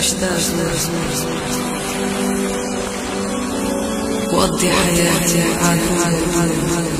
أشتاق وأقضي حياتي. على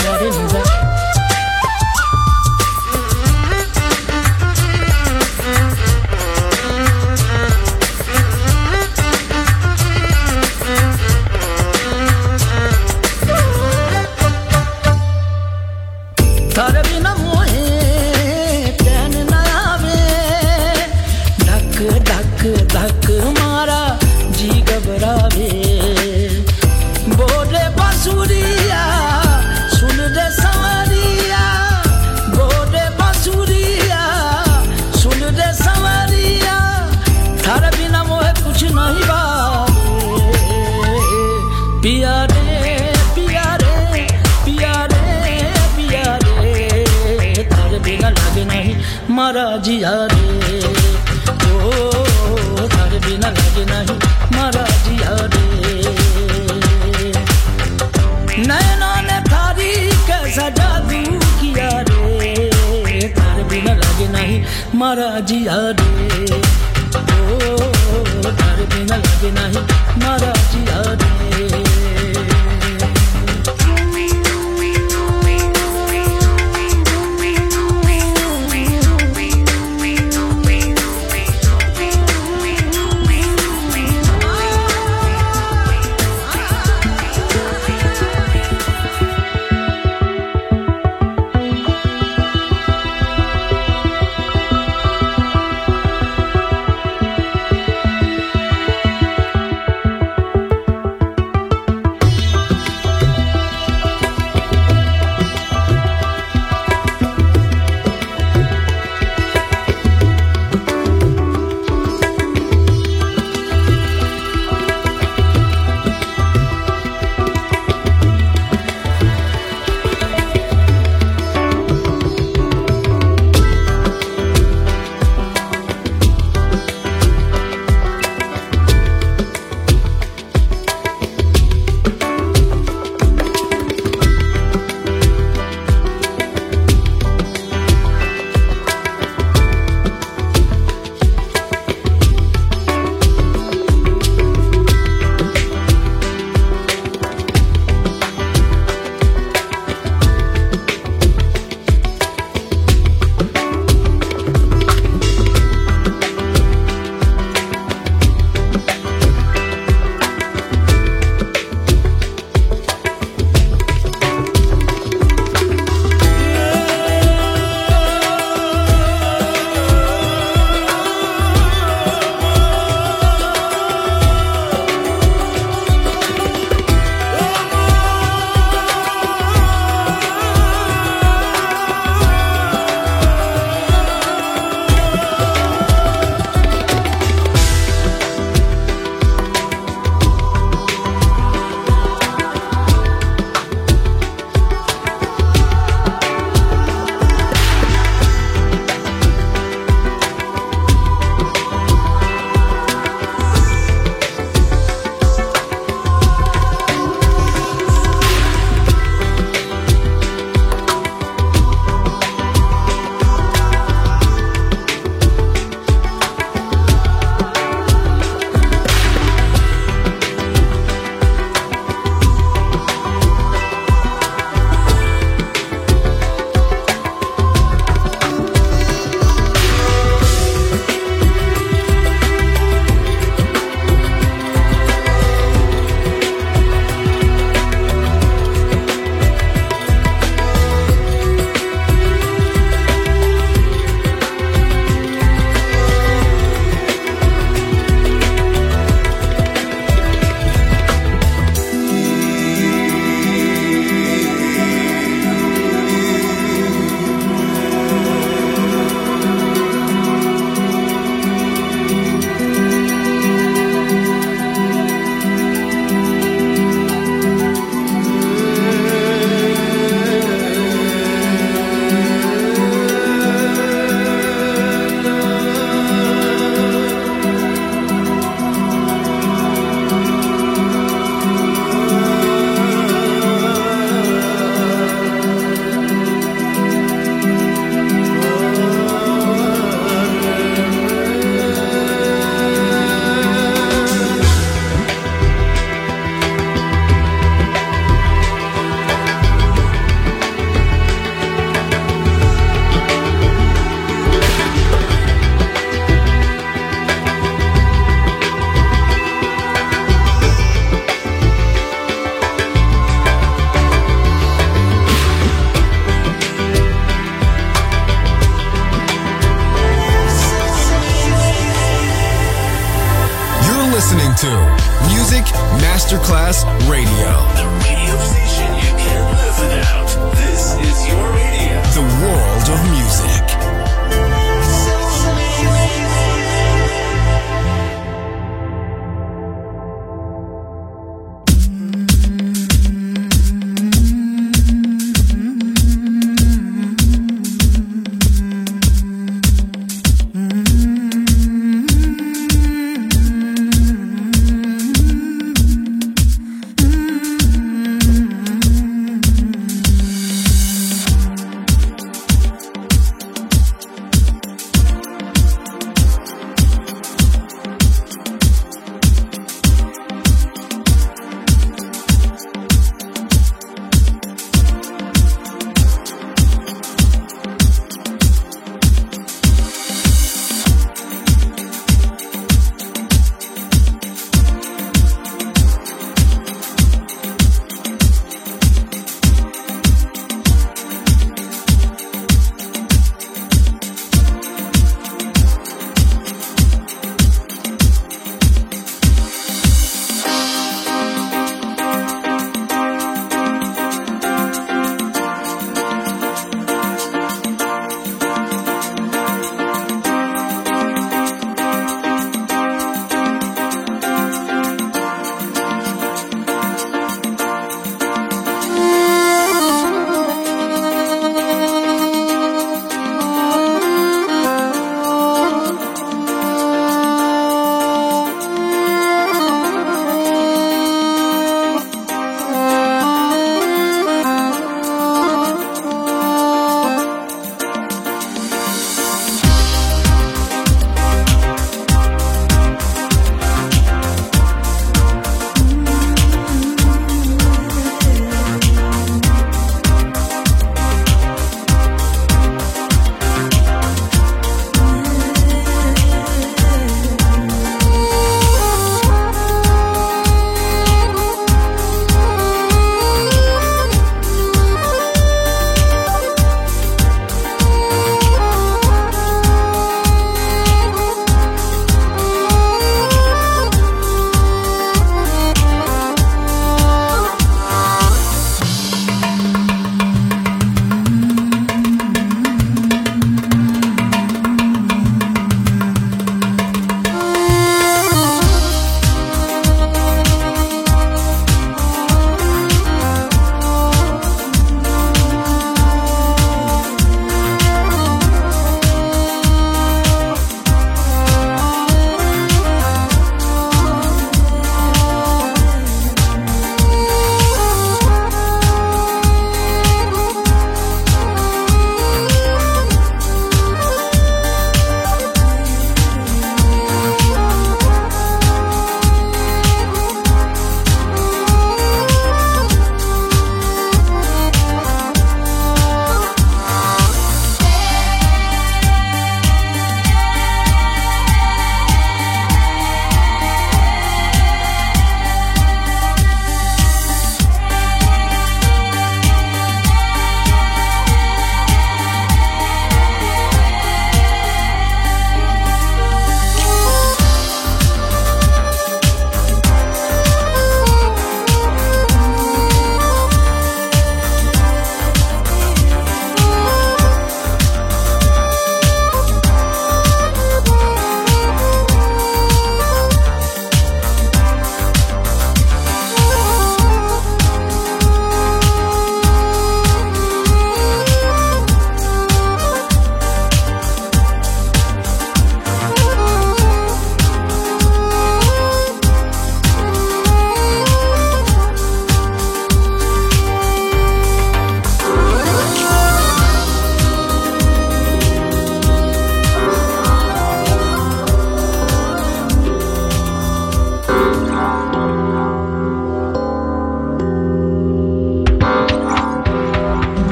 already knew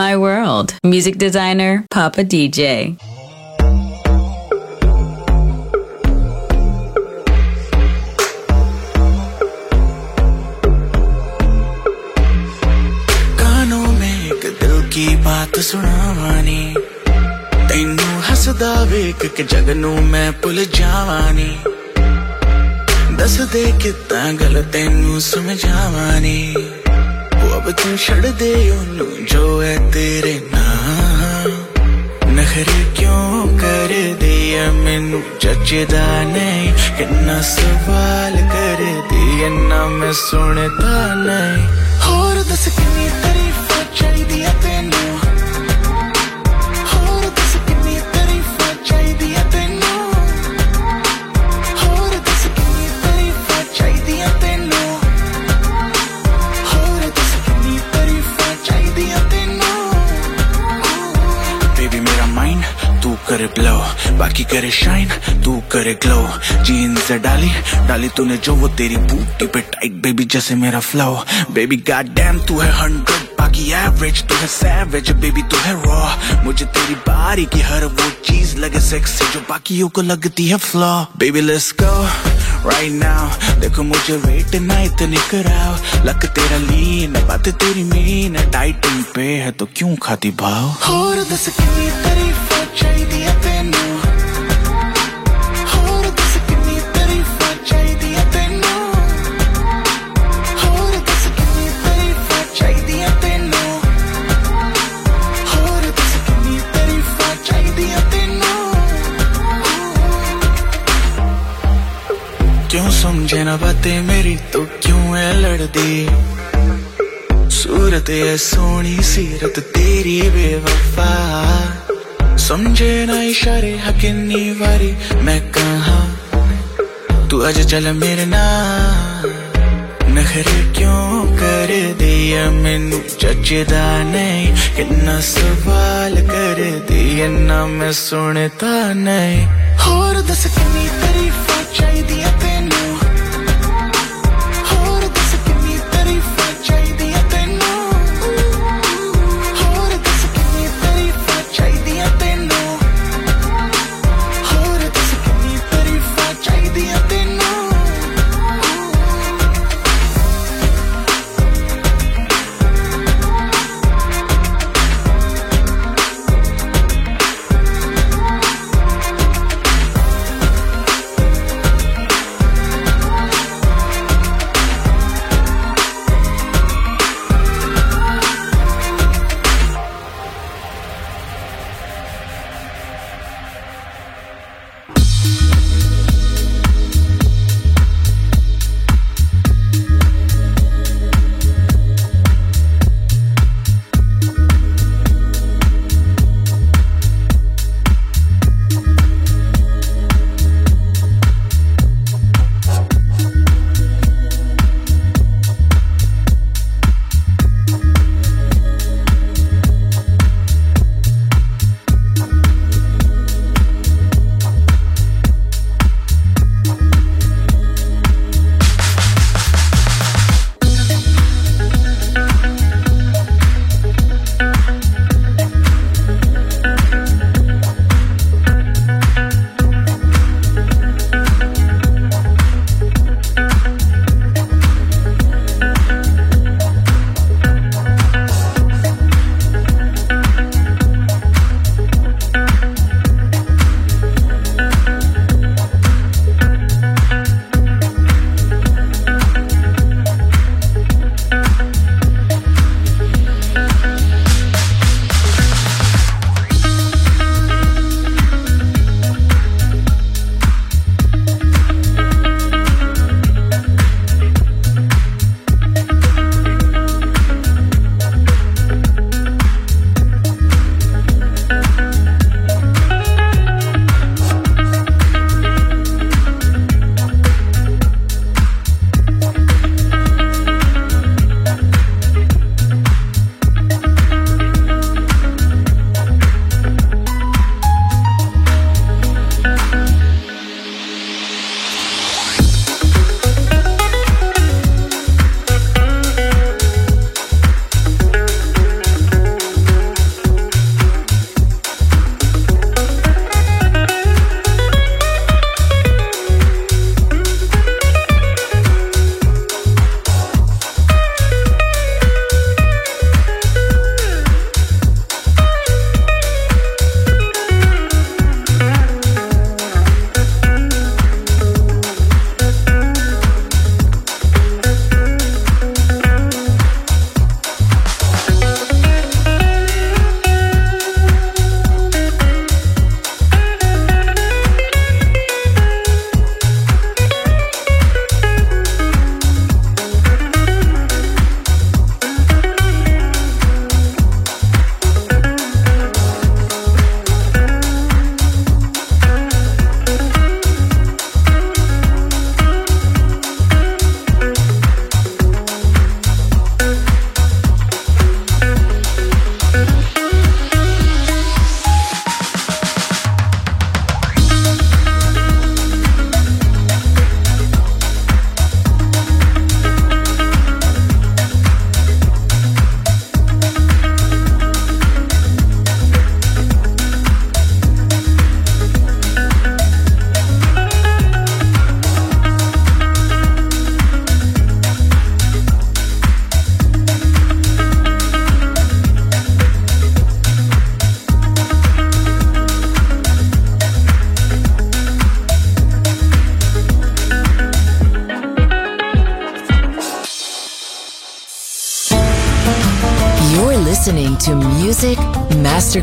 my world. Music designer, Papa DJ. की बात सुनावानी तेनू हसदा वेख के जग नू मैं भुल जावानी दस दे कितना गल तेनू ਉਹ ਤੂੰ ਛੱਡ ਦੇ ਉਹਨੂੰ ਜੋ ਹੈ ਤੇਰੇ ਨਾਲ ਨਖਰੇ ਕਿਉਂ ਕਰਦੀ ਐ ਮੈਨੂੰ ਜੱਜਦਾ ਨਹੀਂ ਕਿੰਨਾ ਸਵਾਲ ਕਰਦੀ ਐ ਨਾ ਮੈਂ ਸੁਣਦਾ ਨਹੀਂ ਹੋਰ ਦੱਸ ਕਿੰਨੀ ਤਾਰੀਫ਼ ਚਾਹੀਦੀ ਐ ਤੈਨੂੰ ब्लो बाकी करे शाइन तू करे ग्लो जीन्स डाली डाली तूने जो, वो तेरी बूटी पे टाइट बेबी जैसे मेरा फ्लो बेबी गॉड डैम तू है हंड्रेड बाकी एवरेज तू है सैवेज बेबी तू है रॉ मुझे तेरी बारी की हर वो चीज़ लगे सेक्सी जो बाकी को लगती है flow baby let's go right now देखो मुझे वेट ना इतनी कराओ. लक तेरा लीन बात तेरी मीन टाइटिंग पे है तो क्यों खाती भाव? और दस की तरीफ चाहिए बातें ना बातें मेरी तो क्यों है लड़ती? सूरत है सोनी सीरत, तेरी बेवफा। समझे ना इशारे हाँ हकिनी वारी मैं कहा? तू आज चल मेरे ना नखरे क्यों कर दिया मैनू? जचदा नहीं, किन्ना सवाल कर दिया ना मैं सुनता नहीं। होर दस किन्नी तारीफा चाहिए